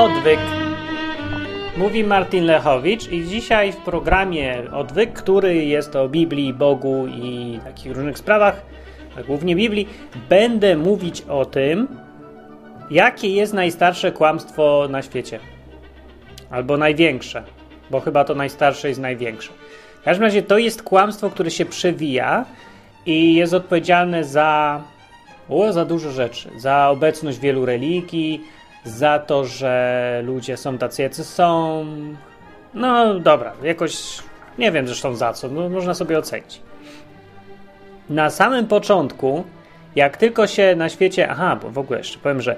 Odwyk. Mówi Martin Lechowicz i dzisiaj w programie Odwyk, który jest o Biblii, Bogu i takich różnych sprawach, a głównie Biblii, będę mówić o tym, jakie jest najstarsze kłamstwo na świecie. Albo największe, bo chyba to najstarsze jest największe. W każdym razie to jest kłamstwo, które się przewija i jest odpowiedzialne za, o, za dużo rzeczy. Za obecność wielu religii, za to, że ludzie są tacy, jacy są. No dobra, jakoś nie wiem zresztą za co, no, można sobie ocenić. Na samym początku, jak tylko się na świecie. Aha, bo w ogóle jeszcze powiem, że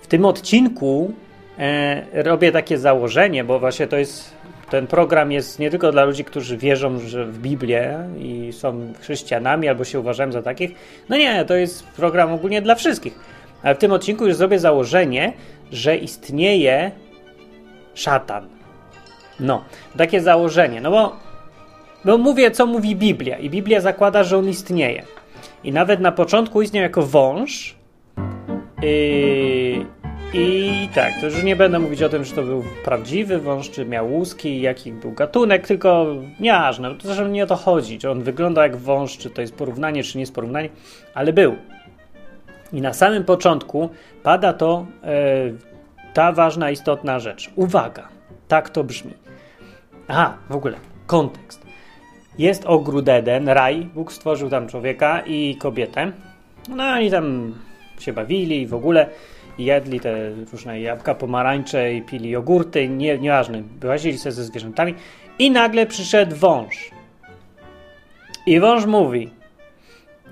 w tym odcinku e, robię takie założenie, bo właśnie to jest. Ten program jest nie tylko dla ludzi, którzy wierzą że w Biblię i są chrześcijanami albo się uważają za takich. No nie, to jest program ogólnie dla wszystkich. Ale w tym odcinku już zrobię założenie, że istnieje szatan. No, takie założenie. No bo, bo mówię, co mówi Biblia. I Biblia zakłada, że on istnieje. I nawet na początku istniał jako wąż. Yy, I tak, to już nie będę mówić o tym, że to był prawdziwy wąż, czy miał łuski, jaki był gatunek, tylko nieważne. To zresztą nie o to chodzi, czy on wygląda jak wąż, czy to jest porównanie, czy nie jest porównanie, ale był. I na samym początku pada to e, ta ważna, istotna rzecz. Uwaga, tak to brzmi. Aha, w ogóle, kontekst. Jest ogród Eden, raj, Bóg stworzył tam człowieka i kobietę. No oni tam się bawili i w ogóle jedli te różne jabłka, pomarańcze i pili jogurty, nie, nieważne, łazili sobie ze zwierzętami. I nagle przyszedł wąż. I wąż mówi,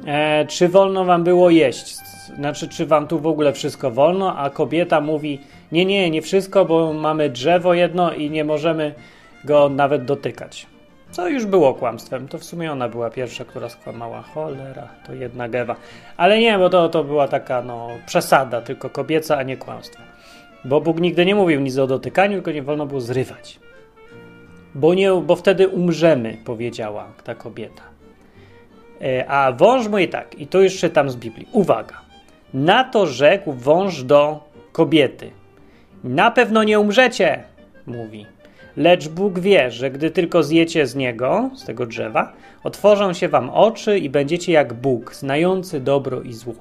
e, czy wolno wam było jeść znaczy, czy wam tu w ogóle wszystko wolno, a kobieta mówi, nie, nie, nie wszystko, bo mamy drzewo jedno i nie możemy go nawet dotykać. Co już było kłamstwem. To w sumie ona była pierwsza, która skłamała. Cholera, to jedna gewa. Ale nie, bo to, to była taka no, przesada, tylko kobieca, a nie kłamstwo. Bo Bóg nigdy nie mówił nic o dotykaniu, tylko nie wolno było zrywać. Bo, nie, bo wtedy umrzemy, powiedziała ta kobieta. E, a wąż mówi tak, i to już czytam z Biblii. Uwaga. Na to rzekł wąż do kobiety. Na pewno nie umrzecie, mówi. Lecz Bóg wie, że gdy tylko zjecie z niego, z tego drzewa, otworzą się wam oczy i będziecie jak Bóg, znający dobro i zło.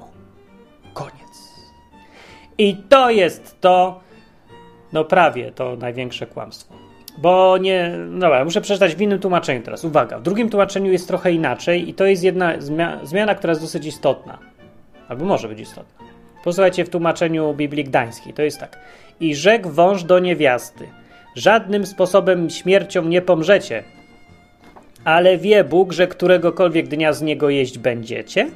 Koniec. I to jest to, no prawie to największe kłamstwo. Bo nie. Dobra, muszę przeczytać w innym tłumaczeniu teraz. Uwaga, w drugim tłumaczeniu jest trochę inaczej i to jest jedna zmiana która jest dosyć istotna albo może być istotna. Posłuchajcie w tłumaczeniu Biblii Gdańskiej. To jest tak. I rzekł wąż do niewiasty: Żadnym sposobem śmiercią nie pomrzecie, ale wie Bóg, że któregokolwiek dnia z niego jeść będziecie,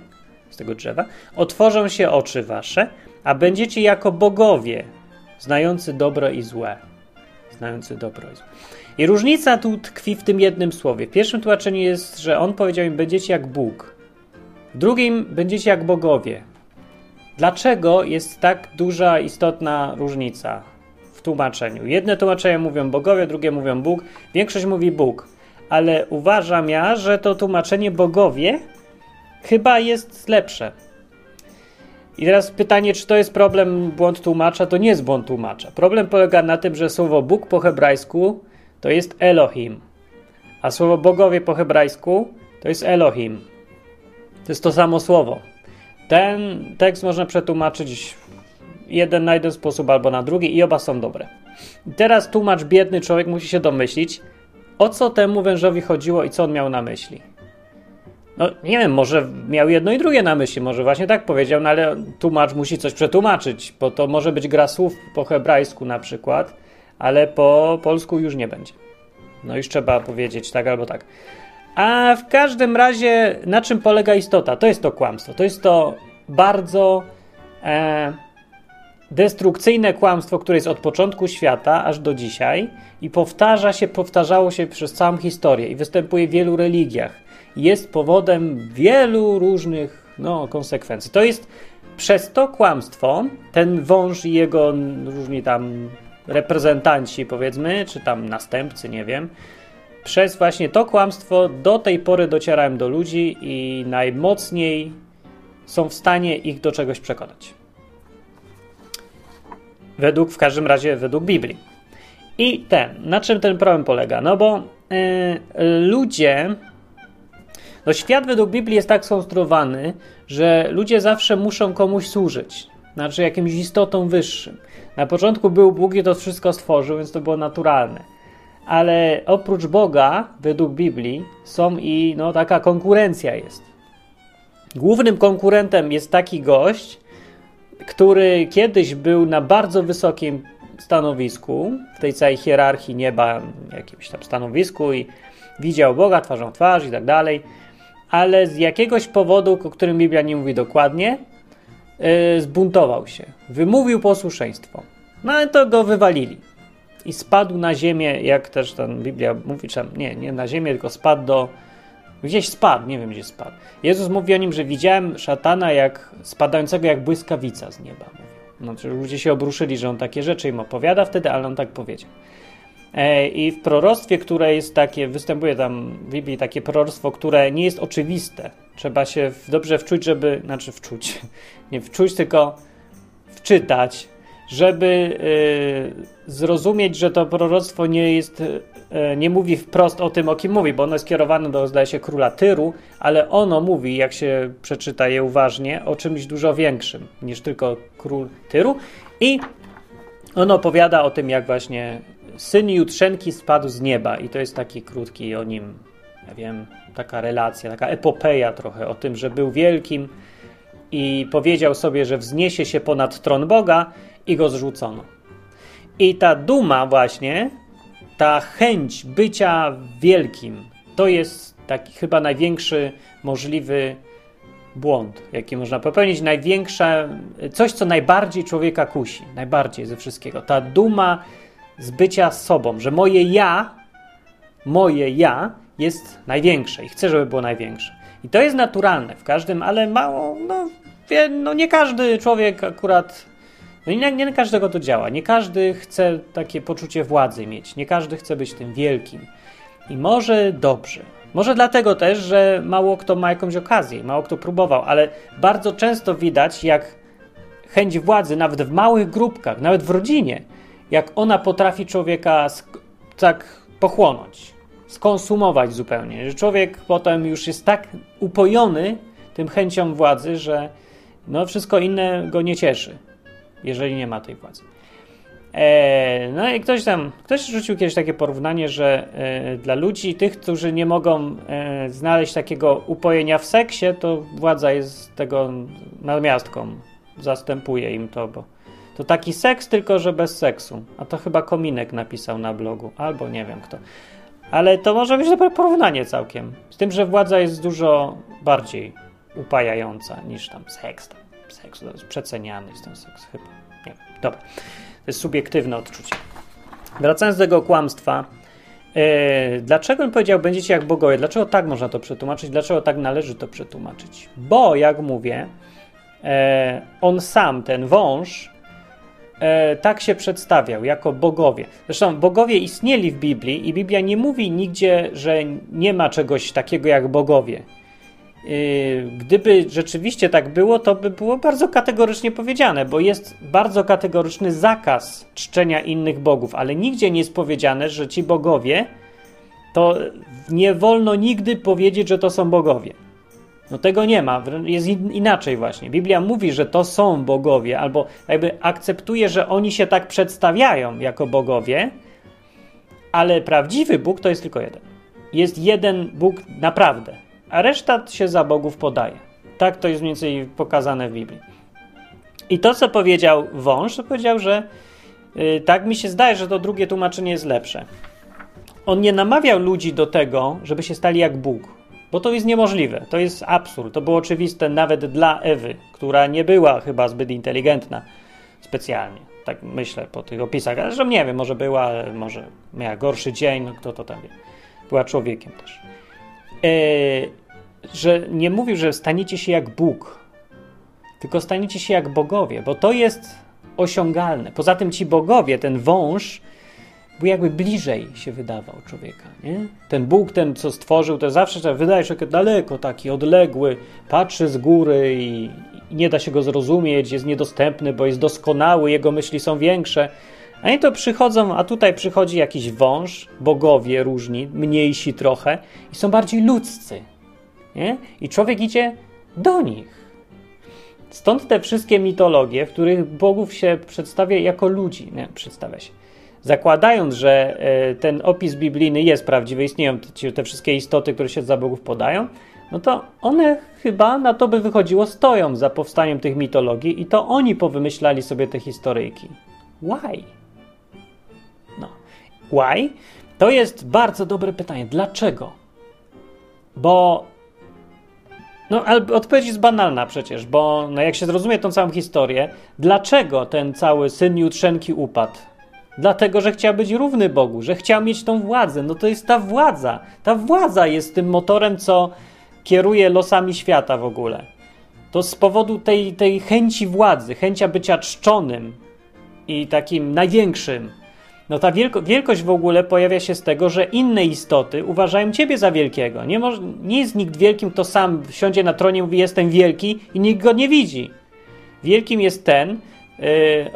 z tego drzewa, otworzą się oczy wasze, a będziecie jako bogowie, znający dobro i złe. Znający dobro i złe. I różnica tu tkwi w tym jednym słowie. W pierwszym tłumaczeniu jest, że on powiedział im: Będziecie jak Bóg. W drugim będziecie jak bogowie. Dlaczego jest tak duża, istotna różnica w tłumaczeniu? Jedne tłumaczenia mówią bogowie, drugie mówią Bóg, większość mówi Bóg, ale uważam ja, że to tłumaczenie bogowie chyba jest lepsze. I teraz pytanie, czy to jest problem, błąd tłumacza? To nie jest błąd tłumacza. Problem polega na tym, że słowo Bóg po hebrajsku to jest Elohim, a słowo bogowie po hebrajsku to jest Elohim. To jest to samo słowo. Ten tekst można przetłumaczyć jeden na jeden sposób albo na drugi i oba są dobre. I teraz tłumacz, biedny człowiek musi się domyślić, o co temu wężowi chodziło i co on miał na myśli. No nie wiem, może miał jedno i drugie na myśli, może właśnie tak powiedział, no ale tłumacz musi coś przetłumaczyć, bo to może być gra słów po hebrajsku na przykład, ale po polsku już nie będzie. No już trzeba powiedzieć tak albo tak. A w każdym razie, na czym polega istota? To jest to kłamstwo. To jest to bardzo e, destrukcyjne kłamstwo, które jest od początku świata aż do dzisiaj i powtarza się, powtarzało się przez całą historię i występuje w wielu religiach. Jest powodem wielu różnych no, konsekwencji. To jest przez to kłamstwo, ten wąż i jego różni tam reprezentanci, powiedzmy, czy tam następcy, nie wiem, przez właśnie to kłamstwo do tej pory docierałem do ludzi i najmocniej są w stanie ich do czegoś przekonać. Według, w każdym razie według Biblii. I ten, na czym ten problem polega? No bo yy, ludzie, no świat według Biblii jest tak skonstruowany, że ludzie zawsze muszą komuś służyć, znaczy jakimś istotom wyższym. Na początku był Bóg i to wszystko stworzył, więc to było naturalne. Ale oprócz Boga, według Biblii, są i no, taka konkurencja jest. Głównym konkurentem jest taki gość, który kiedyś był na bardzo wysokim stanowisku, w tej całej hierarchii nieba, jakimś tam stanowisku i widział Boga twarzą w twarz i tak dalej, ale z jakiegoś powodu, o którym Biblia nie mówi dokładnie, yy, zbuntował się, wymówił posłuszeństwo. No ale to go wywalili. I spadł na ziemię, jak też tam Biblia mówi, czy nie, nie na ziemię, tylko spadł do. Gdzieś spadł, nie wiem gdzie spadł. Jezus mówi o nim, że widziałem szatana jak spadającego jak błyskawica z nieba. No, ludzie się obruszyli, że on takie rzeczy im opowiada wtedy, ale on tak powiedział. E, I w proroctwie, które jest takie, występuje tam w Biblii takie proroctwo, które nie jest oczywiste. Trzeba się dobrze wczuć, żeby, znaczy wczuć, nie wczuć, tylko wczytać, żeby y, zrozumieć, że to proroctwo nie jest, y, nie mówi wprost o tym, o kim mówi, bo ono jest kierowane do, zdaje się, króla Tyru, ale ono mówi, jak się przeczyta je uważnie, o czymś dużo większym niż tylko król Tyru. I ono opowiada o tym, jak właśnie syn Jutrzenki spadł z nieba. I to jest taki krótki o nim, ja wiem, taka relacja, taka epopeja trochę o tym, że był wielkim i powiedział sobie, że wzniesie się ponad tron Boga i go zrzucono. I ta duma właśnie, ta chęć bycia wielkim, to jest taki chyba największy możliwy błąd, jaki można popełnić, największa, coś, co najbardziej człowieka kusi, najbardziej ze wszystkiego. Ta duma z bycia sobą, że moje ja, moje ja jest największe i chcę, żeby było największe. I to jest naturalne w każdym, ale mało, no, wie, no nie każdy człowiek akurat, no nie, nie każdego to działa. Nie każdy chce takie poczucie władzy mieć, nie każdy chce być tym wielkim. I może dobrze. Może dlatego też, że mało kto ma jakąś okazję, mało kto próbował, ale bardzo często widać, jak chęć władzy, nawet w małych grupkach, nawet w rodzinie, jak ona potrafi człowieka tak pochłonąć, skonsumować zupełnie, że człowiek potem już jest tak upojony tym chęcią władzy, że no wszystko inne go nie cieszy, jeżeli nie ma tej władzy. E, no i ktoś tam, ktoś rzucił kiedyś takie porównanie, że e, dla ludzi, tych, którzy nie mogą e, znaleźć takiego upojenia w seksie, to władza jest tego nadmiastką, zastępuje im to, bo to taki seks, tylko że bez seksu. A to chyba Kominek napisał na blogu, albo nie wiem kto. Ale to może być dobre porównanie całkiem. Z tym, że władza jest dużo bardziej upajająca niż tam seks. Tam seks to jest przeceniany jest ten seks chyba. Nie wiem. Dobra. To jest subiektywne odczucie. Wracając do tego kłamstwa, Yy, dlaczego on powiedział, będziecie jak bogowie? Dlaczego tak można to przetłumaczyć? Dlaczego tak należy to przetłumaczyć? Bo, jak mówię, yy, on sam, ten wąż, e, tak się przedstawiał, jako bogowie. Zresztą bogowie istnieli w Biblii i Biblia nie mówi nigdzie, że nie ma czegoś takiego jak bogowie. E, gdyby rzeczywiście tak było, to by było bardzo kategorycznie powiedziane, bo jest bardzo kategoryczny zakaz czczenia innych bogów, ale nigdzie nie jest powiedziane, że ci bogowie to nie wolno nigdy powiedzieć, że to są bogowie. No tego nie ma, jest inaczej właśnie. Biblia mówi, że to są bogowie, albo jakby akceptuje, że oni się tak przedstawiają jako bogowie, ale prawdziwy Bóg to jest tylko jeden. Jest jeden Bóg naprawdę, a reszta się za bogów podaje. Tak to jest mniej więcej pokazane w Biblii. I to, co powiedział wąż, to powiedział, że yy, tak mi się zdaje, że to drugie tłumaczenie jest lepsze. On nie namawiał ludzi do tego, żeby się stali jak Bóg bo to jest niemożliwe, to jest absurd. To było oczywiste nawet dla Ewy, która nie była chyba zbyt inteligentna specjalnie. Tak myślę po tych opisach, ale że nie wiem, może była, może miała gorszy dzień, no kto to tam wie. Była człowiekiem też. E, że nie mówił, że staniecie się jak Bóg, tylko staniecie się jak bogowie, bo to jest osiągalne. Poza tym ci bogowie, ten wąż, był jakby bliżej się wydawał człowieka, nie? Ten Bóg, ten co stworzył, to zawsze wydaje się daleko, taki odległy, patrzy z góry i, i nie da się go zrozumieć, jest niedostępny, bo jest doskonały, jego myśli są większe. A nie to przychodzą, a tutaj przychodzi jakiś wąż, bogowie różni, mniejsi trochę i są bardziej ludzcy. Nie? I człowiek idzie do nich. Stąd te wszystkie mitologie, w których bogów się przedstawia jako ludzi. Nie, przedstawia się. Zakładając, że e, ten opis biblijny jest prawdziwy, istnieją te wszystkie istoty, które się za bogów podają, no to one chyba na to by wychodziło stoją za powstaniem tych mitologii i to oni powymyślali sobie te historyjki. Why? Why? To jest bardzo dobre pytanie. Dlaczego? Bo no, ale odpowiedź jest banalna przecież, bo no, jak się zrozumie tą całą historię, dlaczego ten cały syn Jutrzenki upadł? Dlatego, że chciał być równy Bogu, że chciał mieć tą władzę. No to jest ta władza. Ta władza jest tym motorem, co kieruje losami świata w ogóle. To z powodu tej, tej chęci władzy, chęcia bycia czczonym i takim największym, no ta wielko, wielkość w ogóle pojawia się z tego, że inne istoty uważają ciebie za wielkiego. Nie, nie jest nikt wielkim, kto sam siądzie na tronie i mówi jestem wielki i nikt go nie widzi. Wielkim jest ten, yy,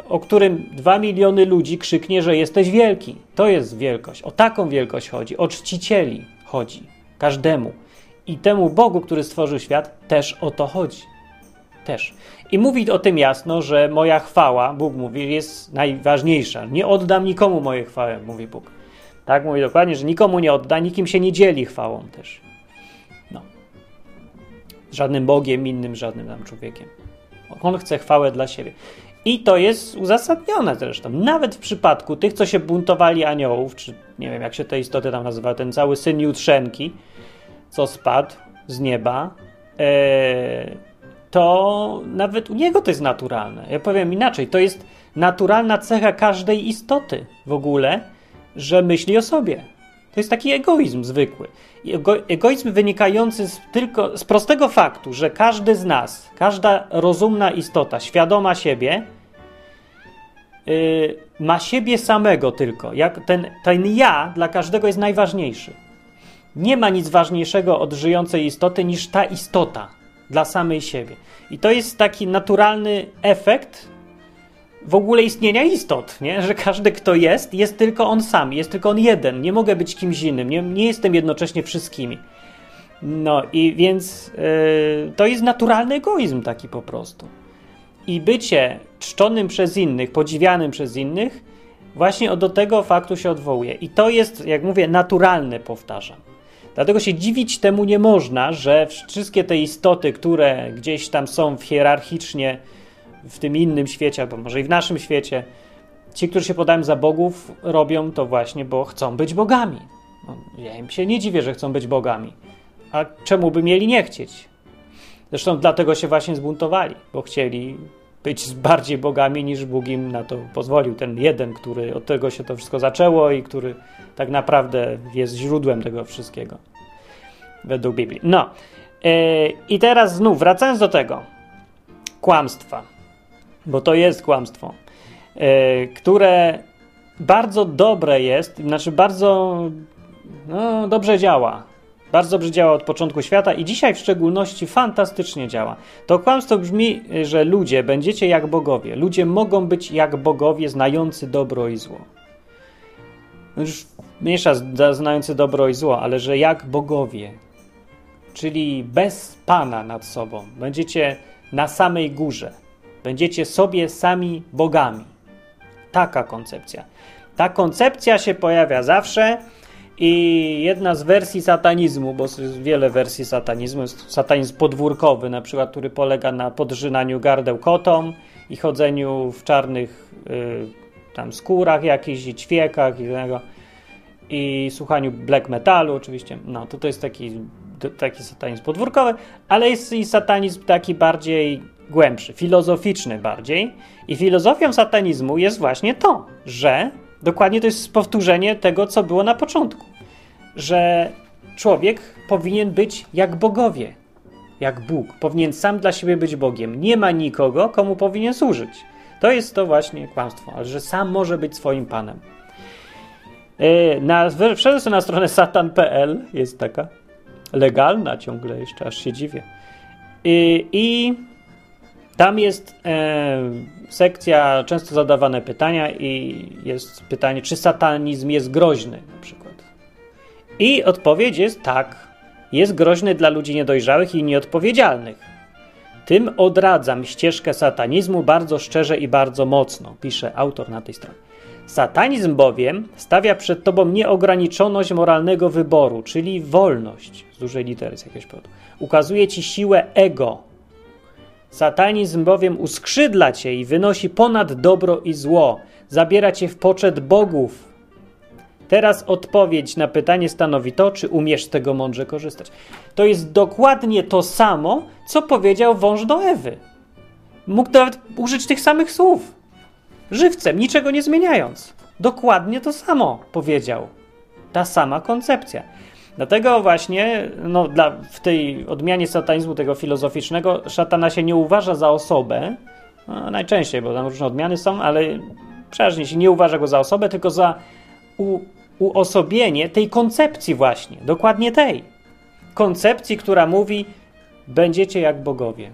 o którym dwa miliony ludzi krzyknie, że jesteś wielki. To jest wielkość. O taką wielkość chodzi. O czcicieli chodzi. Każdemu. I temu Bogu, który stworzył świat, też o to chodzi. Też. I mówi o tym jasno, że moja chwała, Bóg mówi, jest najważniejsza. Nie oddam nikomu mojej chwały, mówi Bóg. Tak mówi dokładnie, że nikomu nie odda, nikim się nie dzieli chwałą też. No. Żadnym Bogiem innym, żadnym tam człowiekiem. On chce chwałę dla siebie. I to jest uzasadnione zresztą. Nawet w przypadku tych, co się buntowali aniołów, czy nie wiem, jak się te istoty tam nazywa, ten cały syn Jutrzenki, co spadł z nieba, ee, to nawet u niego to jest naturalne. Ja powiem inaczej, to jest naturalna cecha każdej istoty w ogóle, że myśli o sobie. To jest taki egoizm zwykły. Ego, egoizm wynikający z, tylko z prostego faktu, że każdy z nas, każda rozumna istota, świadoma siebie, yy, ma siebie samego tylko. Jak ten, ten ja dla każdego jest najważniejszy. Nie ma nic ważniejszego od żyjącej istoty niż ta istota dla samej siebie. I to jest taki naturalny efekt w ogóle istnienia istot, nie? że każdy, kto jest, jest tylko on sam, jest tylko on jeden. Nie mogę być kimś innym, nie, nie jestem jednocześnie wszystkimi. No i więc yy, to jest naturalny egoizm taki po prostu. I bycie czczonym przez innych, podziwianym przez innych, właśnie do tego faktu się odwołuje. I to jest, jak mówię, naturalne, powtarzam. Dlatego się dziwić temu nie można, że wszystkie te istoty, które gdzieś tam są hierarchicznie w tym innym świecie, albo może i w naszym świecie, ci, którzy się podają za bogów, robią to właśnie, bo chcą być bogami. No, ja im się nie dziwię, że chcą być bogami. A czemu by mieli nie chcieć? Zresztą dlatego się właśnie zbuntowali, bo chcieli być bardziej bogami niż Bóg im na to pozwolił. Ten jeden, który od tego się to wszystko zaczęło i który tak naprawdę jest źródłem tego wszystkiego według Biblii. No yy, i teraz znów wracając do tego kłamstwa, bo to jest kłamstwo, yy, które bardzo dobre jest, znaczy bardzo no, dobrze działa bardzo dobrze działa od początku świata i dzisiaj w szczególności fantastycznie działa. To kłamstwo brzmi, że ludzie będziecie jak bogowie. Ludzie mogą być jak bogowie, znający dobro i zło. No już mniejsza znający dobro i zło, ale że jak bogowie, czyli bez Pana nad sobą. Będziecie na samej górze. Będziecie sobie sami bogami. Taka koncepcja. Ta koncepcja się pojawia zawsze i jedna z wersji satanizmu, bo jest wiele wersji satanizmu, jest satanizm podwórkowy, na przykład, który polega na podrzynaniu gardeł kotom i chodzeniu w czarnych y, tam skórach jakichś i ćwiekach i, i słuchaniu black metalu oczywiście. No, to to jest taki, taki satanizm podwórkowy, ale jest i satanizm taki bardziej głębszy, filozoficzny bardziej. I filozofią satanizmu jest właśnie to, że Dokładnie to jest powtórzenie tego, co było na początku. Że człowiek powinien być jak bogowie, jak Bóg. Powinien sam dla siebie być Bogiem. Nie ma nikogo, komu powinien służyć. To jest to właśnie kłamstwo, ale że sam może być swoim panem. E, na, wszedłem na stronę satan.pl, jest taka legalna ciągle jeszcze, aż się dziwię. I, i tam jest e, sekcja często zadawane pytania i jest pytanie, czy satanizm jest groźny na przykład. I odpowiedź jest tak, jest groźny dla ludzi niedojrzałych i nieodpowiedzialnych. Tym odradzam ścieżkę satanizmu bardzo szczerze i bardzo mocno, pisze autor na tej stronie. Satanizm bowiem stawia przed tobą nieograniczoność moralnego wyboru, czyli wolność, z dużej litery z jakiegoś powodu. Ukazuje ci siłę ego. Satanizm bowiem uskrzydla cię i wynosi ponad dobro i zło, zabiera cię w poczet bogów. Teraz odpowiedź na pytanie stanowi to, czy umiesz tego mądrze korzystać. To jest dokładnie to samo, co powiedział wąż do Ewy. Mógł nawet użyć tych samych słów żywcem, niczego nie zmieniając. Dokładnie to samo powiedział. Ta sama koncepcja. Dlatego właśnie no, dla, w tej odmianie satanizmu tego filozoficznego szatana się nie uważa za osobę, no, najczęściej, bo tam różne odmiany są, ale przeważnie się nie uważa go za osobę, tylko za u, uosobienie tej koncepcji właśnie, dokładnie tej. Koncepcji, która mówi, będziecie jak bogowie.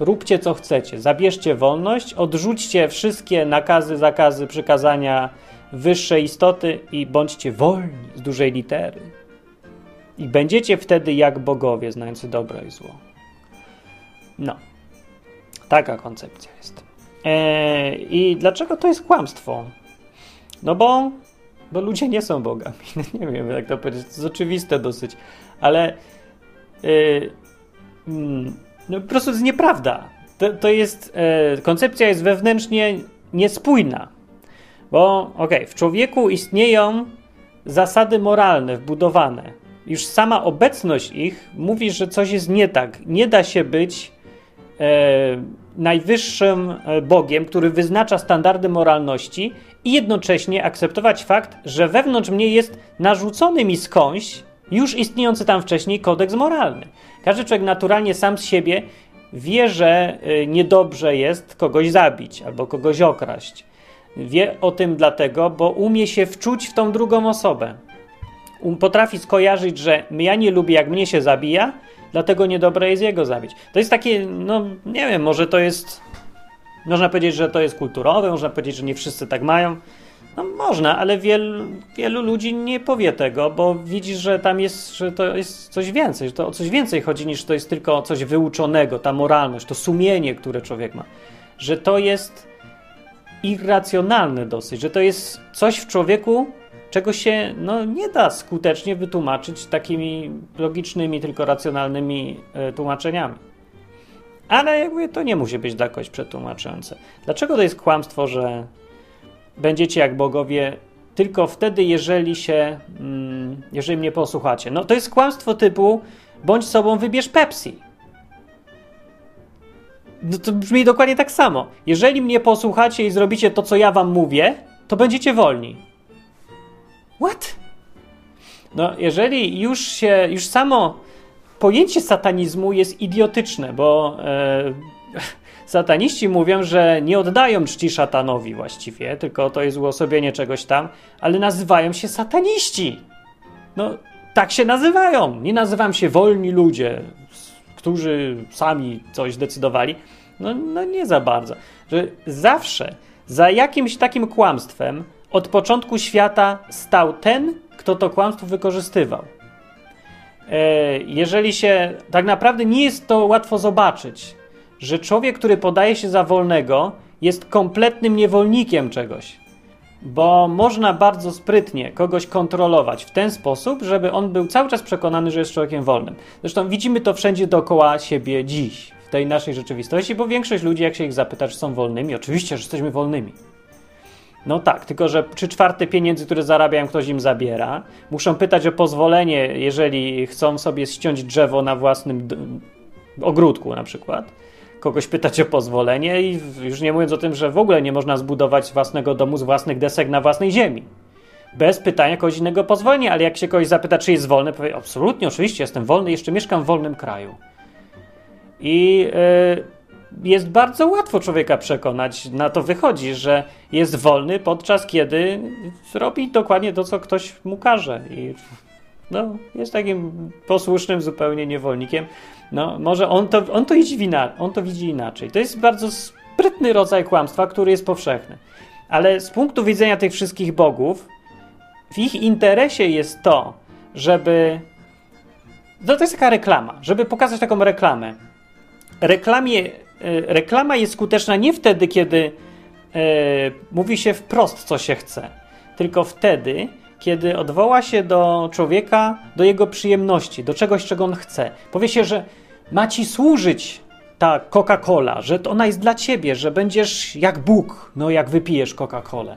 Róbcie co chcecie, zabierzcie wolność, odrzućcie wszystkie nakazy, zakazy, przykazania wyższej istoty i bądźcie wolni z dużej litery. I będziecie wtedy jak bogowie, znający dobro i zło. No, taka koncepcja jest. Eee, I dlaczego to jest kłamstwo? No bo, bo ludzie nie są bogami. nie wiem, jak to powiedzieć. To jest oczywiste dosyć, ale. Yy, no po prostu to jest nieprawda. To, to jest, e, koncepcja jest wewnętrznie niespójna. Bo okej, okay, w człowieku istnieją zasady moralne wbudowane. Już sama obecność ich mówi, że coś jest nie tak. Nie da się być e, najwyższym e, Bogiem, który wyznacza standardy moralności i jednocześnie akceptować fakt, że wewnątrz mnie jest narzucony mi skądś już istniejący tam wcześniej kodeks moralny. Każdy człowiek naturalnie sam z siebie wie, że y, niedobrze jest kogoś zabić albo kogoś okraść. Wie o tym dlatego, bo umie się wczuć w tą drugą osobę. Potrafi skojarzyć, że ja nie lubię, jak mnie się zabija, dlatego niedobre jest jego zabić. To jest takie, no nie wiem, może to jest. Można powiedzieć, że to jest kulturowe, można powiedzieć, że nie wszyscy tak mają. No można, ale wielu, wielu ludzi nie powie tego, bo widzisz, że tam jest, że to jest coś więcej, że to o coś więcej chodzi niż to jest tylko coś wyuczonego, ta moralność, to sumienie, które człowiek ma. Że to jest irracjonalne dosyć, że to jest coś w człowieku, czego się no, nie da skutecznie wytłumaczyć takimi logicznymi, tylko racjonalnymi y, tłumaczeniami. Ale jakby to nie musi być dla kogoś przetłumaczające. Dlaczego to jest kłamstwo, że będziecie jak bogowie tylko wtedy, jeżeli się, mm, jeżeli mnie posłuchacie. No to jest kłamstwo typu bądź sobą, wybierz Pepsi. No to brzmi dokładnie tak samo. Jeżeli mnie posłuchacie i zrobicie to, co ja wam mówię, to będziecie wolni. What? No, jeżeli już się, już samo pojęcie satanizmu jest idiotyczne, bo e, Sataniści mówią, że nie oddają czci szatanowi właściwie, tylko to jest uosobienie czegoś tam, ale nazywają się sataniści. No, tak się nazywają. Nie nazywam się wolni ludzie, którzy sami coś zdecydowali. No, no nie za bardzo. Że zawsze za jakimś takim kłamstwem od początku świata stał ten, kto to kłamstwo wykorzystywał. E, jeżeli się tak naprawdę nie jest to łatwo zobaczyć, że człowiek, który podaje się za wolnego, jest kompletnym niewolnikiem czegoś. Bo można bardzo sprytnie kogoś kontrolować w ten sposób, żeby on był cały czas przekonany, że jest człowiekiem wolnym. Zresztą widzimy to wszędzie dookoła siebie dziś, w tej naszej rzeczywistości, bo większość ludzi, jak się ich zapyta, czy są wolnymi, oczywiście, że jesteśmy wolnymi. No tak, tylko że trzy czwarte pieniędzy, które zarabiają, ktoś im zabiera. Muszą pytać o pozwolenie, jeżeli chcą sobie ściąć drzewo na własnym ogródku, na przykład kogoś pytać o pozwolenie i już nie mówiąc o tym, że w ogóle nie można zbudować własnego domu z własnych desek na własnej ziemi. Bez pytania kogoś innego pozwolenia, ale jak się kogoś zapyta, czy jest wolny, powie, absolutnie, oczywiście, jestem wolny, jeszcze mieszkam w wolnym kraju. I yy, jest bardzo łatwo człowieka przekonać, na to wychodzi, że jest wolny, podczas kiedy robi dokładnie to, co ktoś mu każe. I no, jest takim posłusznym zupełnie niewolnikiem. No, może on to, on to, widzi, on to widzi inaczej. To jest bardzo sprytny rodzaj kłamstwa, który jest powszechny. Ale z punktu widzenia tych wszystkich bogów, w ich interesie jest to, żeby. No to jest taka reklama, żeby pokazać taką reklamę. Reklamie, e, reklama jest skuteczna nie wtedy, kiedy e, mówi się wprost, co się chce, tylko wtedy, kiedy odwoła się do człowieka, do jego przyjemności, do czegoś, czego on chce. Powie się, że ma ci służyć ta Coca-Cola, że ona jest dla ciebie, że będziesz jak Bóg, no jak wypijesz Coca-Colę.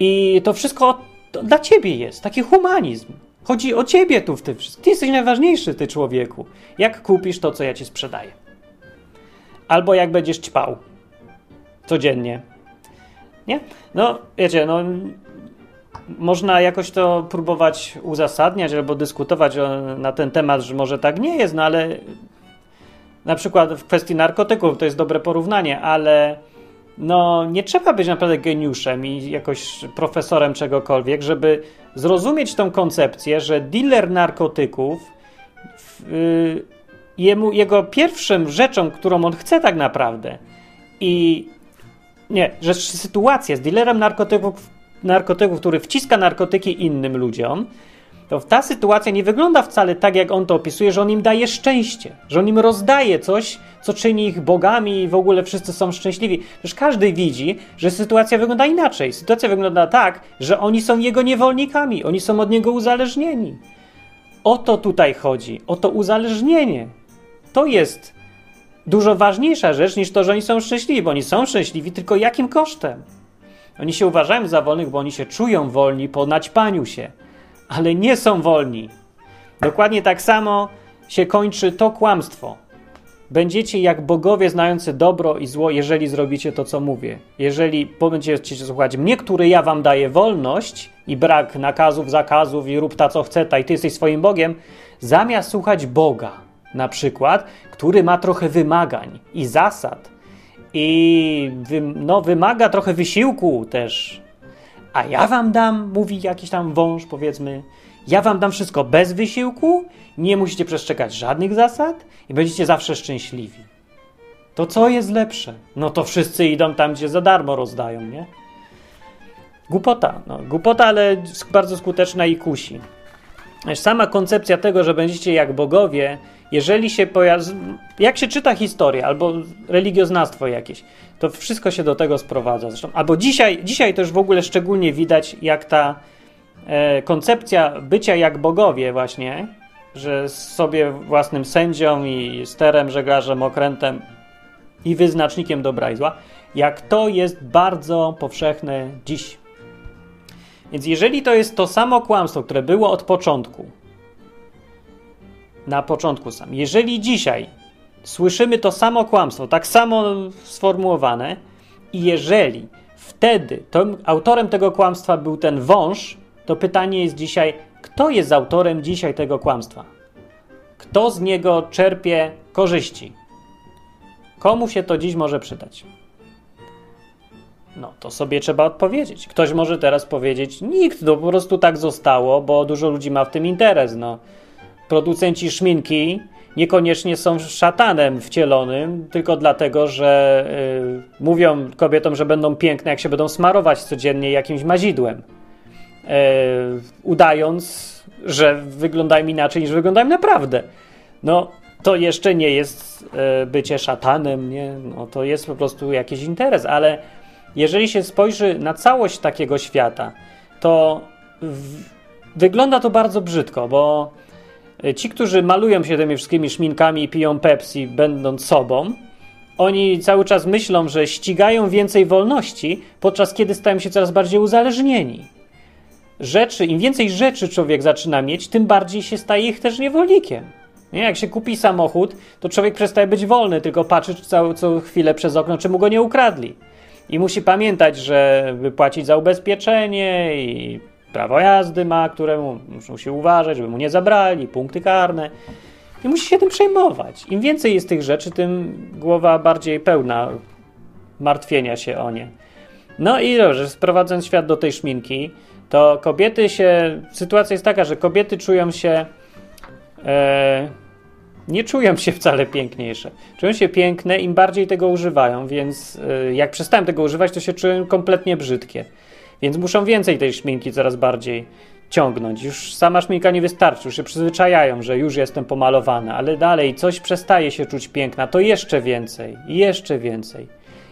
I to wszystko to dla ciebie jest, taki humanizm. Chodzi o ciebie tu w tym wszystkim. Ty jesteś najważniejszy, ty człowieku. Jak kupisz to, co ja ci sprzedaję. Albo jak będziesz ćpał. Codziennie. Nie? No, wiecie, no można jakoś to próbować uzasadniać albo dyskutować na ten temat, że może tak nie jest, no ale na przykład w kwestii narkotyków to jest dobre porównanie, ale no nie trzeba być naprawdę geniuszem i jakoś profesorem czegokolwiek, żeby zrozumieć tą koncepcję, że dealer narkotyków yy, jemu, jego pierwszym rzeczą, którą on chce tak naprawdę i nie, że sytuacja z dealerem narkotyków narkotyków, który wciska narkotyki innym ludziom, to ta sytuacja nie wygląda wcale tak, jak on to opisuje, że on im daje szczęście, że on im rozdaje coś, co czyni ich bogami i w ogóle wszyscy są szczęśliwi. Przecież każdy widzi, że sytuacja wygląda inaczej. Sytuacja wygląda tak, że oni są jego niewolnikami, oni są od niego uzależnieni. O to tutaj chodzi, o to uzależnienie. To jest dużo ważniejsza rzecz niż to, że oni są szczęśliwi, bo oni są szczęśliwi, tylko jakim kosztem? Oni się uważają za wolnych, bo oni się czują wolni po naćpaniu się, ale nie są wolni. Dokładnie tak samo się kończy to kłamstwo. Będziecie jak bogowie znający dobro i zło, jeżeli zrobicie to, co mówię. Jeżeli będziecie słuchać mnie, który ja wam daję wolność i brak nakazów, zakazów i rób ta, co chce, ta i ty jesteś swoim Bogiem, zamiast słuchać Boga, na przykład, który ma trochę wymagań i zasad, i no, wymaga trochę wysiłku też. A ja wam dam, mówi jakiś tam wąż, powiedzmy, ja wam dam wszystko bez wysiłku, nie musicie przestrzegać żadnych zasad i będziecie zawsze szczęśliwi. To co jest lepsze? No to wszyscy idą tam, gdzie za darmo rozdają, nie? Głupota, no, głupota, ale bardzo skuteczna i kusi. Sama koncepcja tego, że będziecie jak bogowie, jeżeli się pojawi, jak się czyta historię albo religioznawstwo jakieś, to wszystko się do tego sprowadza. Zresztą, albo dzisiaj, dzisiaj też w ogóle szczególnie widać, jak ta e, koncepcja bycia jak bogowie właśnie, że sobie własnym sędzią i sterem, żeglarzem, okrętem i wyznacznikiem dobra i zła, jak to jest bardzo powszechne dziś. Więc jeżeli to jest to samo kłamstwo, które było od początku, na początku sam. Jeżeli dzisiaj słyszymy to samo kłamstwo, tak samo sformułowane, i jeżeli wtedy to, autorem tego kłamstwa był ten wąż, to pytanie jest dzisiaj, kto jest autorem dzisiaj tego kłamstwa? Kto z niego czerpie korzyści? Komu się to dziś może przydać? No, to sobie trzeba odpowiedzieć. Ktoś może teraz powiedzieć, nikt, no po prostu tak zostało, bo dużo ludzi ma w tym interes, no producenci szminki niekoniecznie są szatanem wcielonym, tylko dlatego, że y, mówią kobietom, że będą piękne, jak się będą smarować codziennie jakimś mazidłem, y, udając, że wyglądają inaczej niż wyglądają naprawdę. No, to jeszcze nie jest y, bycie szatanem, nie? No, to jest po prostu jakiś interes, ale jeżeli się spojrzy na całość takiego świata, to w, wygląda to bardzo brzydko, bo ci, którzy malują się tymi wszystkimi szminkami i piją Pepsi, będąc sobą, oni cały czas myślą, że ścigają więcej wolności, podczas kiedy stają się coraz bardziej uzależnieni. Rzeczy, im więcej rzeczy człowiek zaczyna mieć, tym bardziej się staje ich też niewolnikiem. Nie? Jak się kupi samochód, to człowiek przestaje być wolny, tylko patrzy co, co chwilę przez okno, czy mu go nie ukradli. I musi pamiętać, że wypłacić za ubezpieczenie i prawo jazdy ma, któremu musi uważać, żeby mu nie zabrali, punkty karne. Nie musi się tym przejmować. Im więcej jest tych rzeczy, tym głowa bardziej pełna martwienia się o nie. No i dobrze, sprowadzając świat do tej szminki, to kobiety się. Sytuacja jest taka, że kobiety czują się. E, nie czują się wcale piękniejsze. Czują się piękne, im bardziej tego używają, więc e, jak przestałem tego używać, to się czują kompletnie brzydkie. Więc muszą więcej tej szminki coraz bardziej ciągnąć. Już sama szminka nie wystarczy, już się przyzwyczajają, że już jestem pomalowana, ale dalej coś przestaje się czuć piękna, to jeszcze więcej, jeszcze więcej.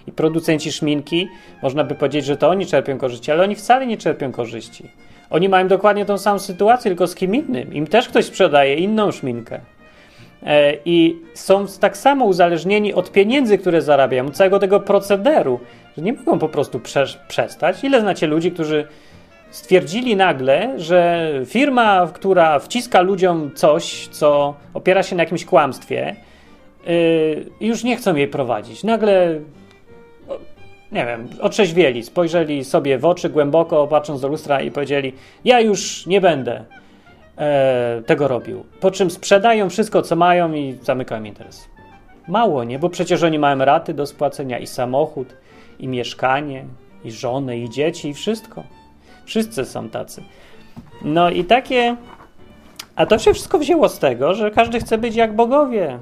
I producenci szminki, można by powiedzieć, że to oni czerpią korzyści, ale oni wcale nie czerpią korzyści. Oni mają dokładnie tą samą sytuację, tylko z kim innym. Im też ktoś sprzedaje inną szminkę. E, I są tak samo uzależnieni od pieniędzy, które zarabiają, od całego tego procederu, że nie mogą po prostu prze przestać. Ile znacie ludzi, którzy stwierdzili nagle, że firma, która wciska ludziom coś, co opiera się na jakimś kłamstwie, yy, już nie chcą jej prowadzić. Nagle, nie wiem, otrzeźwieli, spojrzeli sobie w oczy głęboko, patrząc do lustra i powiedzieli: Ja już nie będę e, tego robił. Po czym sprzedają wszystko, co mają i zamykają interes. Mało, nie? Bo przecież oni mają raty do spłacenia i samochód, i mieszkanie, i żonę, i dzieci, i wszystko. Wszyscy są tacy. No i takie. A to się wszystko wzięło z tego, że każdy chce być jak bogowie,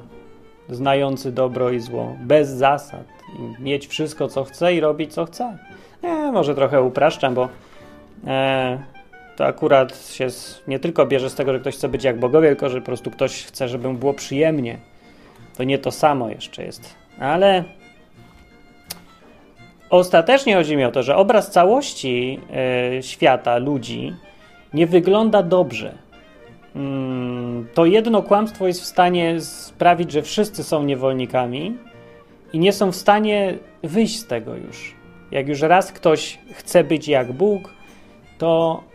znający dobro i zło, bez zasad, i mieć wszystko, co chce i robić, co chce. Nie, może trochę upraszczam, bo e, to akurat się nie tylko bierze z tego, że ktoś chce być jak bogowie, tylko że po prostu ktoś chce, żeby mu było przyjemnie. To nie to samo jeszcze jest. Ale Ostatecznie chodzi mi o to, że obraz całości y, świata, ludzi, nie wygląda dobrze. Mm, to jedno kłamstwo jest w stanie sprawić, że wszyscy są niewolnikami i nie są w stanie wyjść z tego już. Jak już raz ktoś chce być jak Bóg, to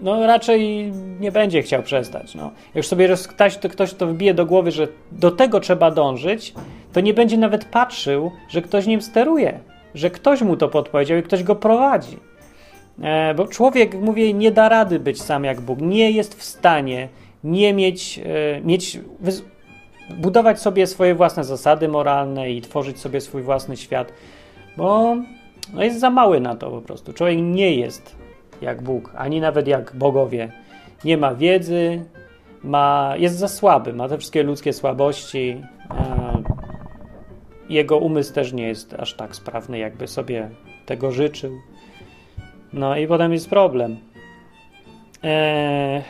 no raczej nie będzie chciał przestać. No. Jak już sobie ktoś to, ktoś to wbije do głowy, że do tego trzeba dążyć, to nie będzie nawet patrzył, że ktoś nim steruje że ktoś mu to podpowiedział i ktoś go prowadzi. E, bo człowiek, mówię, nie da rady być sam jak Bóg. Nie jest w stanie nie mieć, e, mieć budować sobie swoje własne zasady moralne i tworzyć sobie swój własny świat, bo no jest za mały na to po prostu. Człowiek nie jest jak Bóg, ani nawet jak bogowie. Nie ma wiedzy, ma, jest za słaby, ma te wszystkie ludzkie słabości. E, jego umysł też nie jest aż tak sprawny, jakby sobie tego życzył. No i potem jest problem. Eee...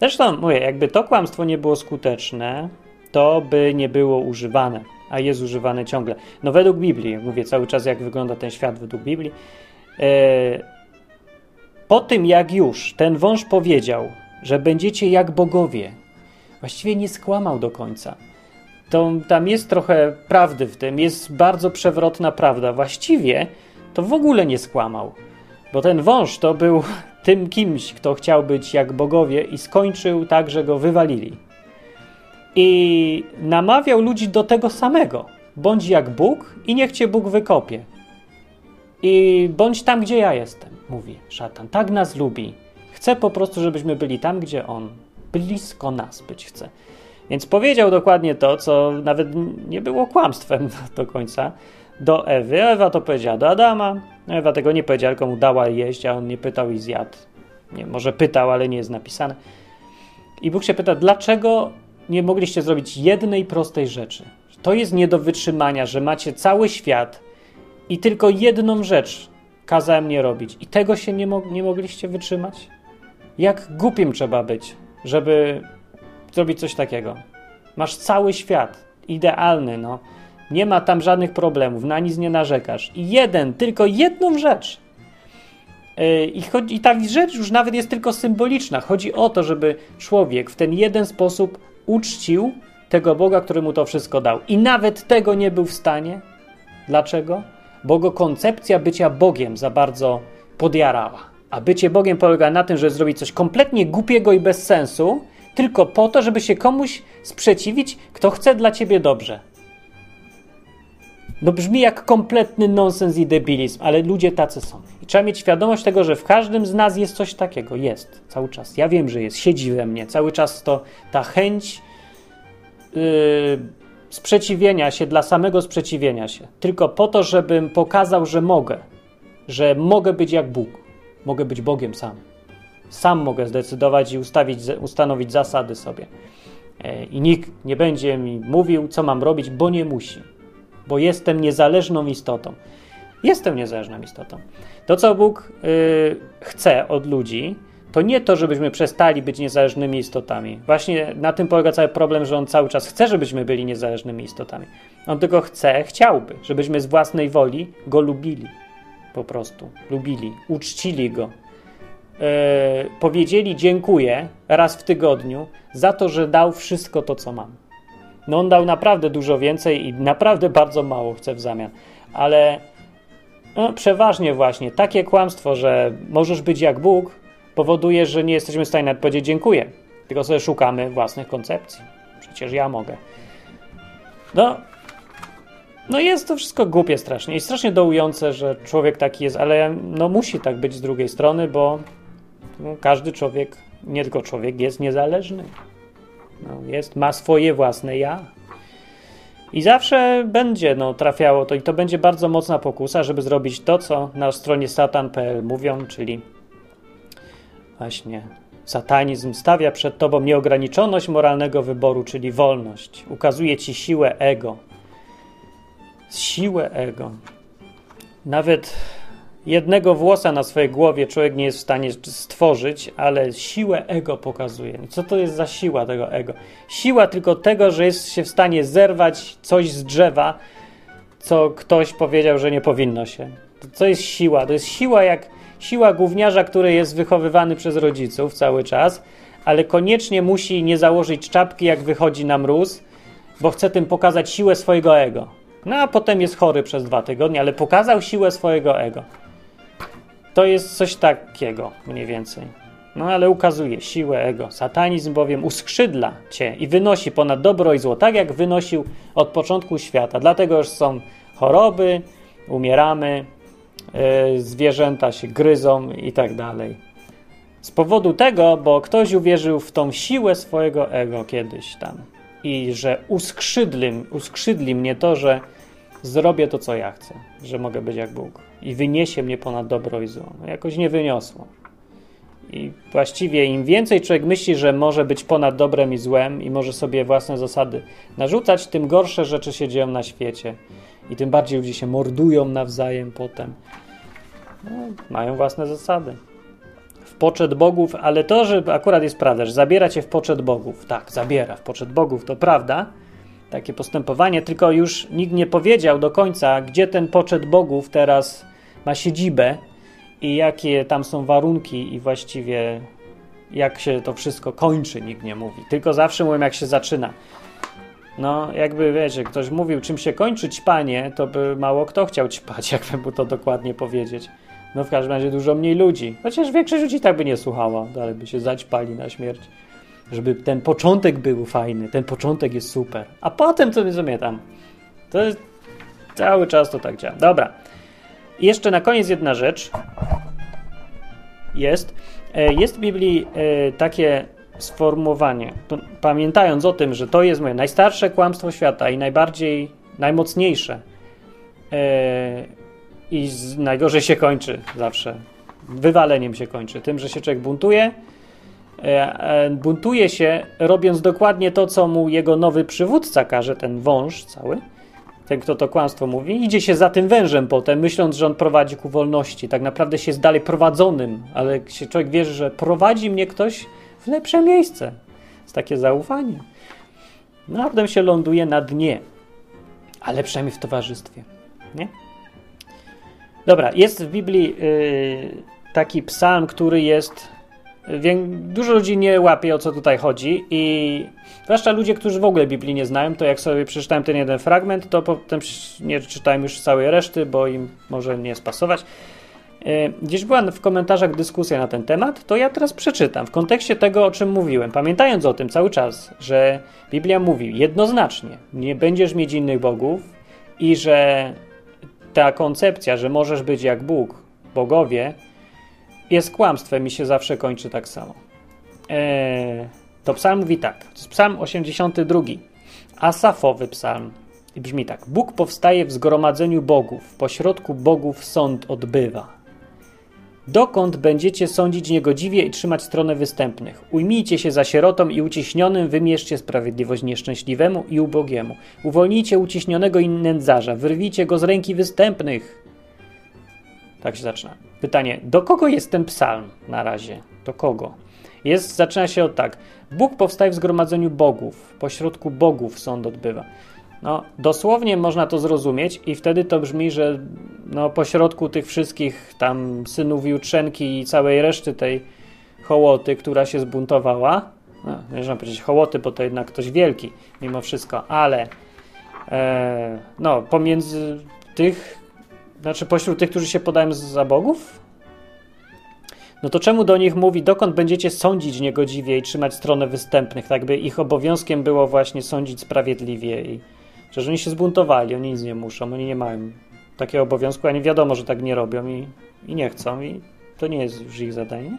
Zresztą, mówię, jakby to kłamstwo nie było skuteczne, to by nie było używane, a jest używane ciągle. No według Biblii, mówię cały czas, jak wygląda ten świat według Biblii. Eee... Po tym, jak już ten wąż powiedział, że będziecie jak bogowie, właściwie nie skłamał do końca to tam jest trochę prawdy w tym, jest bardzo przewrotna prawda. Właściwie to w ogóle nie skłamał, bo ten wąż to był tym kimś, kto chciał być jak bogowie i skończył tak, że go wywalili. I namawiał ludzi do tego samego. Bądź jak Bóg i niech cię Bóg wykopie. I bądź tam, gdzie ja jestem, mówi szatan. Tak nas lubi. Chce po prostu, żebyśmy byli tam, gdzie on. Blisko nas być chce. Więc powiedział dokładnie to, co nawet nie było kłamstwem do końca do Ewy. Ewa to powiedziała do Adama. Ewa tego nie powiedziała, tylko mu dała jeść, a on nie pytał i zjadł. Nie, może pytał, ale nie jest napisane. I Bóg się pyta, dlaczego nie mogliście zrobić jednej prostej rzeczy? To jest nie do wytrzymania, że macie cały świat i tylko jedną rzecz kazałem nie robić. I tego się nie, mo nie mogliście wytrzymać? Jak głupim trzeba być, żeby zrobić coś takiego. Masz cały świat, idealny, no. Nie ma tam żadnych problemów, na nic nie narzekasz. I jeden, tylko jedną rzecz. Yy, I, chodzi, I ta rzecz już nawet jest tylko symboliczna. Chodzi o to, żeby człowiek w ten jeden sposób uczcił tego Boga, który mu to wszystko dał. I nawet tego nie był w stanie. Dlaczego? Bo go koncepcja bycia Bogiem za bardzo podjarała. A bycie Bogiem polega na tym, że zrobi coś kompletnie głupiego i bez sensu, tylko po to, żeby się komuś sprzeciwić, kto chce dla ciebie dobrze. No brzmi jak kompletny nonsens i debilizm, ale ludzie tacy są. I trzeba mieć świadomość tego, że w każdym z nas jest coś takiego. Jest, cały czas. Ja wiem, że jest, siedzi we mnie. Cały czas to ta chęć sprzeciwienia się dla samego sprzeciwienia się, tylko po to, żebym pokazał, że mogę, że mogę być jak Bóg, mogę być Bogiem sam. Sam mogę zdecydować i ustawić, ustanowić zasady sobie. E, I nikt nie będzie mi mówił, co mam robić, bo nie musi, bo jestem niezależną istotą. Jestem niezależną istotą. To, co Bóg yy, chce od ludzi, to nie to, żebyśmy przestali być niezależnymi istotami. Właśnie na tym polega cały problem, że on cały czas chce, żebyśmy byli niezależnymi istotami. On tylko chce, chciałby, żebyśmy z własnej woli go lubili. Po prostu. Lubili, uczcili go. Yy, powiedzieli dziękuję raz w tygodniu za to, że dał wszystko to, co mam. No on dał naprawdę dużo więcej i naprawdę bardzo mało chce w zamian. Ale no, przeważnie właśnie takie kłamstwo, że możesz być jak Bóg, powoduje, że nie jesteśmy w stanie nawet powiedzieć dziękuję, tylko sobie szukamy własnych koncepcji. Przecież ja mogę. No, no jest to wszystko głupie strasznie i strasznie dołujące, że człowiek taki jest, ale no musi tak być z drugiej strony, bo no, każdy człowiek, nie tylko człowiek, jest niezależny. No, jest, ma swoje własne ja. I zawsze będzie no, trafiało to i to będzie bardzo mocna pokusa, żeby zrobić to, co na stronie satan.pl mówią, czyli właśnie satanizm stawia przed tobą nieograniczoność moralnego wyboru, czyli wolność. Ukazuje ci siłę ego. Siłę ego. Nawet jednego włosa na swojej głowie człowiek nie jest w stanie stworzyć, ale siłę ego pokazuje. Co to jest za siła tego ego? Siła tylko tego, że jest się w stanie zerwać coś z drzewa, co ktoś powiedział, że nie powinno się. To jest siła. To jest siła jak siła gówniarza, który jest wychowywany przez rodziców cały czas, ale koniecznie musi nie założyć czapki, jak wychodzi na mróz, bo chce tym pokazać siłę swojego ego. No a potem jest chory przez dwa tygodnie, ale pokazał siłę swojego ego. To jest coś takiego mniej więcej. No ale ukazuje siłę ego. Satanizm bowiem uskrzydla cię i wynosi ponad dobro i zło, tak jak wynosił od początku świata. Dlatego już są choroby, umieramy, zwierzęta się gryzą i tak dalej. Z powodu tego, bo ktoś uwierzył w tą siłę swojego ego kiedyś tam i że uskrzydli, uskrzydli mnie to, że zrobię to, co ja chcę, że mogę być jak Bóg i wyniesie mnie ponad dobro i zło. Jakoś nie wyniosło. I właściwie im więcej człowiek myśli, że może być ponad dobrem i złem i może sobie własne zasady narzucać, tym gorsze rzeczy się dzieją na świecie. I tym bardziej ludzie się mordują nawzajem potem. No, mają własne zasady. W poczet bogów, ale to, że akurat jest prawda, że zabiera cię w poczet bogów. Tak, zabiera w poczet bogów, to prawda takie postępowanie, tylko już nikt nie powiedział do końca, gdzie ten poczet bogów teraz ma siedzibę i jakie tam są warunki i właściwie jak się to wszystko kończy, nikt nie mówi. Tylko zawsze mówią, jak się zaczyna. No, jakby wiecie, ktoś mówił, czym się kończy ćpanie, to by mało kto chciał ćpać, jakby mu to dokładnie powiedzieć. No, w każdym razie dużo mniej ludzi. Chociaż większość ludzi tak by nie słuchała, dalej by się zaćpali na śmierć żeby ten początek był fajny, ten początek jest super, a potem to nie zamietam. To jest, cały czas to tak działa. Dobra. I jeszcze na koniec jedna rzecz. Jest. E, jest w Biblii e, takie sformułowanie, pamiętając o tym, że to jest moje najstarsze kłamstwo świata i najbardziej, najmocniejsze e, i najgorzej się kończy zawsze. Wywaleniem się kończy. Tym, że się człowiek buntuje, E, e, buntuje się, robiąc dokładnie to, co mu jego nowy przywódca każe, ten wąż cały, ten, kto to kłamstwo mówi, idzie się za tym wężem potem, myśląc, że on prowadzi ku wolności. Tak naprawdę się jest dalej prowadzonym, ale się człowiek wierzy, że prowadzi mnie ktoś lepsze miejsce. Jest takie zaufanie. No, a potem się ląduje na dnie, ale przynajmniej w towarzystwie. Nie? Dobra, jest w Biblii yy, taki psalm, który jest Dużo ludzi nie łapie o co tutaj chodzi i zwłaszcza ludzie, którzy w ogóle Biblii nie znają, to jak sobie przeczytałem ten jeden fragment, to potem nie czytałem już całej reszty, bo im może nie spasować. E, gdzieś była w komentarzach dyskusja na ten temat, to ja teraz przeczytam w kontekście tego, o czym mówiłem, pamiętając o tym cały czas, że Biblia mówi jednoznacznie, nie będziesz mieć innych bogów i że ta koncepcja, że możesz być jak Bóg, bogowie, jest kłamstwem i się zawsze kończy tak samo. Eee, to psalm mówi tak. Psalm 82. Asafowy psalm. I brzmi tak. Bóg powstaje w zgromadzeniu bogów. Pośrodku bogów sąd odbywa. Dokąd będziecie sądzić niegodziwie i trzymać stronę występnych? Ujmijcie się za sierotą i uciśnionym, wymierzcie sprawiedliwość nieszczęśliwemu i ubogiemu. Uwolnijcie uciśnionego i nędzarza, wyrwijcie go z ręki występnych. Tak się zaczyna. Pytanie, do kogo jest ten psalm na razie? Do kogo? Jest, zaczyna się od tak. Bóg powstaje w zgromadzeniu bogów. Pośrodku bogów sąd odbywa. No, dosłownie można to zrozumieć i wtedy to brzmi, że no, pośrodku tych wszystkich tam synów Jutrzenki i całej reszty tej hołoty, która się zbuntowała, no, można powiedzieć hołoty, bo to jednak ktoś wielki mimo wszystko, ale e, no, pomiędzy tych, znaczy pośród tych, którzy się podają za bogów, no to czemu do nich mówi, dokąd będziecie sądzić niegodziwie i trzymać stronę występnych, tak by ich obowiązkiem było właśnie sądzić sprawiedliwie i że oni się zbuntowali, oni nic nie muszą, oni nie mają takiego obowiązku, a nie wiadomo, że tak nie robią i, i nie chcą i to nie jest już ich zadanie.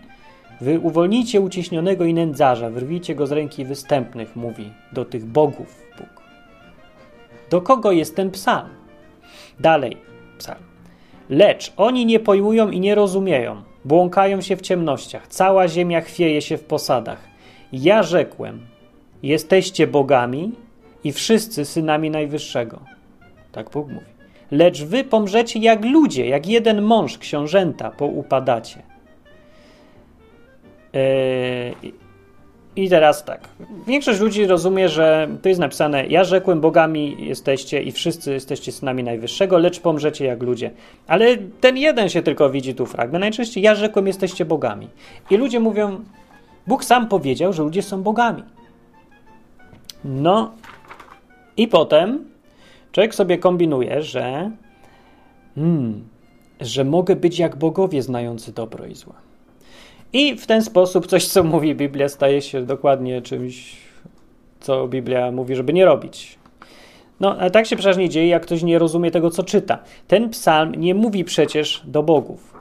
Wy uwolnijcie uciśnionego i nędzarza, wyrwijcie go z ręki występnych, mówi do tych bogów Bóg. Do kogo jest ten psalm? Dalej, psalm. Lecz oni nie pojmują i nie rozumieją, błąkają się w ciemnościach, cała ziemia chwieje się w posadach. Ja rzekłem, jesteście bogami i wszyscy synami Najwyższego. Tak Bóg mówi. Lecz wy pomrzecie jak ludzie, jak jeden mąż, książęta, poupadacie. Yy, I teraz tak. Większość ludzi rozumie, że to jest napisane: Ja rzekłem, bogami jesteście i wszyscy jesteście synami Najwyższego, lecz pomrzecie jak ludzie. Ale ten jeden się tylko widzi tu fragment. Najczęściej ja rzekłem, jesteście bogami. I ludzie mówią: Bóg sam powiedział, że ludzie są bogami. No, i potem człowiek sobie kombinuje, że, hmm, że mogę być jak bogowie znający dobro i zło. I w ten sposób coś, co mówi Biblia, staje się dokładnie czymś, co Biblia mówi, żeby nie robić. No, a tak się przeważnie dzieje, jak ktoś nie rozumie tego, co czyta. Ten psalm nie mówi przecież do bogów.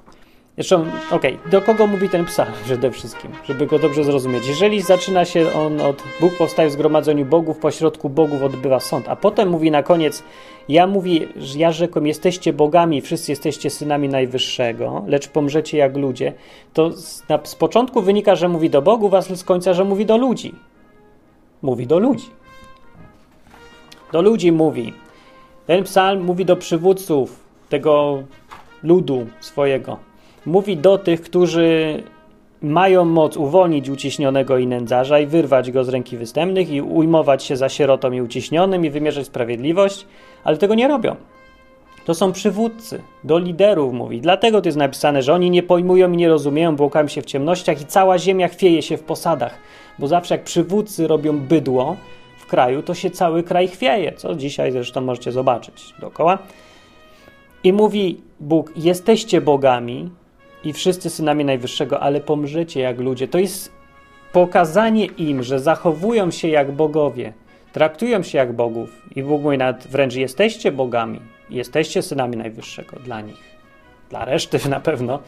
Zresztą, okej, okay, do kogo mówi ten psalm przede wszystkim, żeby go dobrze zrozumieć? Jeżeli zaczyna się on od Bóg powstaje w zgromadzeniu bogów, pośrodku bogów odbywa sąd, a potem mówi na koniec, ja mówi, że ja rzekłem, jesteście bogami, wszyscy jesteście synami Najwyższego, lecz pomrzecie jak ludzie, to z, na, z początku wynika, że mówi do bogów, a z końca, że mówi do ludzi. Mówi do ludzi. Do ludzi mówi. Ten psalm mówi do przywódców tego ludu swojego mówi do tych, którzy mają moc uwolnić uciśnionego i nędzarza i wyrwać go z ręki występnych i ujmować się za sierotą i uciśnionym i wymierzyć sprawiedliwość, ale tego nie robią. To są przywódcy, do liderów mówi. Dlatego to jest napisane, że oni nie pojmują i nie rozumieją, błąkają się w ciemnościach i cała ziemia chwieje się w posadach. Bo zawsze jak przywódcy robią bydło w kraju, to się cały kraj chwieje, co dzisiaj zresztą możecie zobaczyć dookoła. I mówi Bóg, jesteście bogami, i wszyscy synami Najwyższego, ale pomrzecie jak ludzie. To jest pokazanie im, że zachowują się jak bogowie, traktują się jak bogów. I Bóg mówi nawet wręcz jesteście bogami, jesteście synami Najwyższego dla nich, dla reszty na pewno,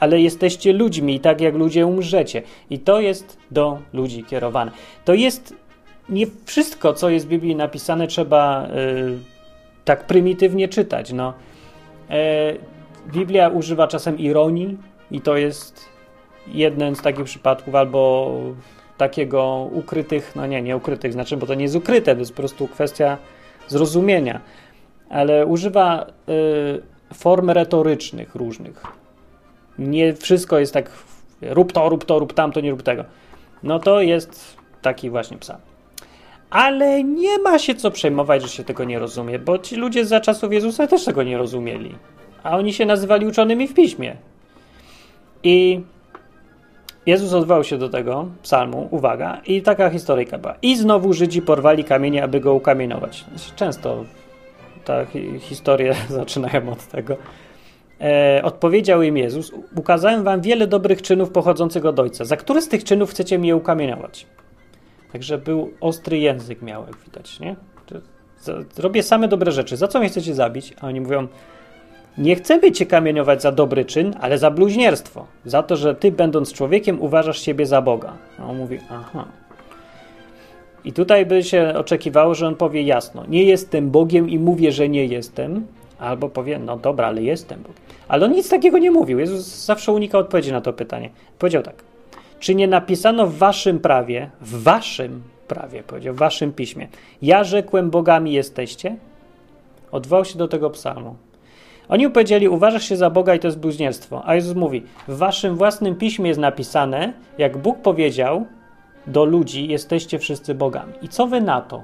ale jesteście ludźmi i tak jak ludzie umrzecie. I to jest do ludzi kierowane. To jest nie wszystko, co jest w Biblii napisane, trzeba yy, tak prymitywnie czytać. No. Yy, Biblia używa czasem ironii i to jest jeden z takich przypadków, albo takiego ukrytych, no nie, nie ukrytych, znaczy, bo to nie jest ukryte, to jest po prostu kwestia zrozumienia, ale używa y, form retorycznych różnych. Nie wszystko jest tak rób to, rób to, rób tamto, nie rób tego. No to jest taki właśnie psa. Ale nie ma się co przejmować, że się tego nie rozumie, bo ci ludzie za czasów Jezusa też tego nie rozumieli a oni się nazywali uczonymi w piśmie. I Jezus odwołał się do tego psalmu, uwaga, i taka historyjka była. I znowu Żydzi porwali kamienie, aby go ukamienować. Często te historie zaczynają od tego. E, odpowiedział im Jezus: Ukazałem wam wiele dobrych czynów pochodzących od Ojca. Za który z tych czynów chcecie mnie ukamienować? Także był ostry język, miał, jak widać, nie? Robię same dobre rzeczy. Za co mnie chcecie zabić? A oni mówią: nie chcemy cię kamieniować za dobry czyn, ale za bluźnierstwo. Za to, że ty, będąc człowiekiem, uważasz siebie za Boga. A on mówi, aha. I tutaj by się oczekiwało, że on powie jasno: Nie jestem Bogiem i mówię, że nie jestem. Albo powie: No dobra, ale jestem Bogiem. Ale on nic takiego nie mówił. Jezus zawsze unika odpowiedzi na to pytanie. Powiedział tak: Czy nie napisano w waszym prawie, w waszym prawie, powiedział, w waszym piśmie, ja rzekłem bogami jesteście? Odwołał się do tego psalmu. Oni powiedzieli, uważasz się za Boga i to jest bluźnierstwo. A Jezus mówi, w waszym własnym piśmie jest napisane, jak Bóg powiedział do ludzi, jesteście wszyscy bogami. I co wy na to?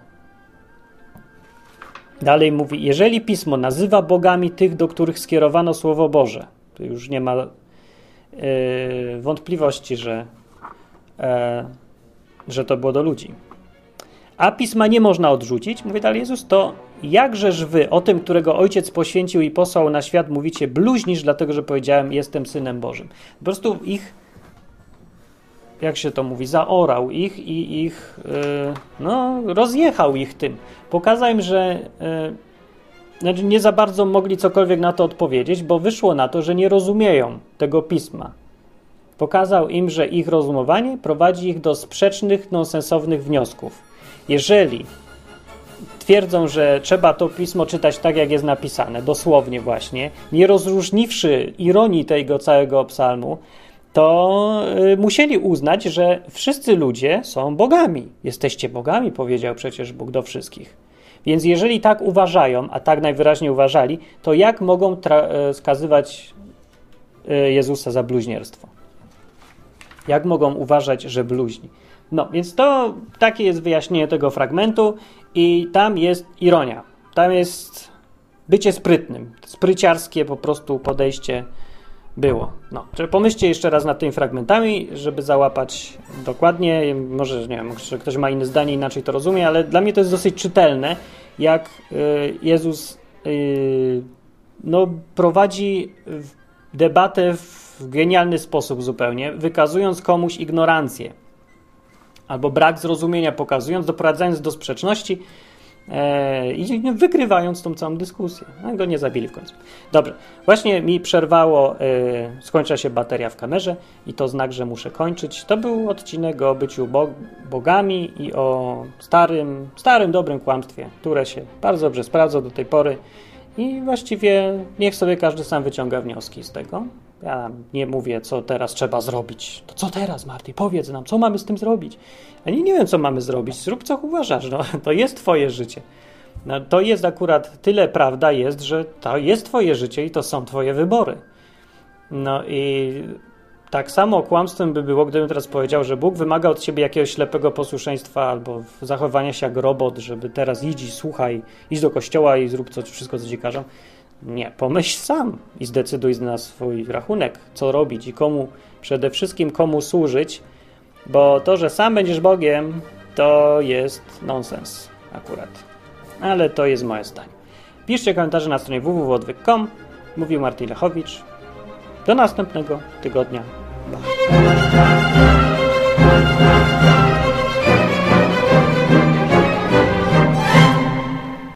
Dalej mówi, jeżeli pismo nazywa bogami tych, do których skierowano Słowo Boże, to już nie ma yy, wątpliwości, że, yy, że to było do ludzi. A pisma nie można odrzucić, mówi dalej Jezus, to jakżeż wy o tym, którego ojciec poświęcił i posłał na świat, mówicie bluźnisz, dlatego że powiedziałem, jestem synem Bożym. Po prostu ich, jak się to mówi, zaorał ich i ich, yy, no, rozjechał ich tym. Pokazał im, że yy, znaczy nie za bardzo mogli cokolwiek na to odpowiedzieć, bo wyszło na to, że nie rozumieją tego pisma. Pokazał im, że ich rozumowanie prowadzi ich do sprzecznych, nonsensownych wniosków. Jeżeli twierdzą, że trzeba to pismo czytać tak, jak jest napisane, dosłownie właśnie, nie rozróżniwszy ironii tego całego psalmu, to y, musieli uznać, że wszyscy ludzie są bogami. Jesteście bogami, powiedział przecież Bóg do wszystkich. Więc jeżeli tak uważają, a tak najwyraźniej uważali, to jak mogą y, skazywać y, Jezusa za bluźnierstwo? Jak mogą uważać, że bluźni? No, więc to takie jest wyjaśnienie tego fragmentu i tam jest ironia. Tam jest bycie sprytnym. Spryciarskie po prostu podejście było. No, pomyślcie jeszcze raz nad tymi fragmentami, żeby załapać dokładnie. Może, nie wiem, ktoś ma inne zdanie, inaczej to rozumie, ale dla mnie to jest dosyć czytelne, jak y, Jezus y, no, prowadzi debatę w genialny sposób zupełnie, wykazując komuś ignorancję albo brak zrozumienia pokazując, doprowadzając do sprzeczności e, i wygrywając tą całą dyskusję. No, go nie zabili w końcu. Dobrze, właśnie mi przerwało, e, skończyła się bateria w kamerze i to znak, że muszę kończyć. To był odcinek o byciu bog bogami i o starym, starym, dobrym kłamstwie, które się bardzo dobrze sprawdza do tej pory i właściwie niech sobie każdy sam wyciąga wnioski z tego. Ja nie mówię, co teraz trzeba zrobić. To co teraz, Marty? Powiedz nam, co mamy z tym zrobić? A nie, nie wiem, co mamy zrobić. Zrób, co uważasz. No, to jest twoje życie. No, to jest akurat tyle prawda jest, że to jest twoje życie i to są twoje wybory. No i tak samo kłamstwem by było, gdybym teraz powiedział, że Bóg wymaga od ciebie jakiegoś ślepego posłuszeństwa albo zachowania się jak robot, żeby teraz idź i słuchaj, idź do kościoła i zrób co, wszystko, co ci każą. Nie, pomyśl sam i zdecyduj na swój rachunek, co robić i komu, przede wszystkim komu służyć, bo to, że sam będziesz Bogiem, to jest nonsens akurat. Ale to jest moje zdanie. Piszcie komentarze na stronie www.odwyk.com. Mówił Martin Lechowicz. Do następnego tygodnia. Bye.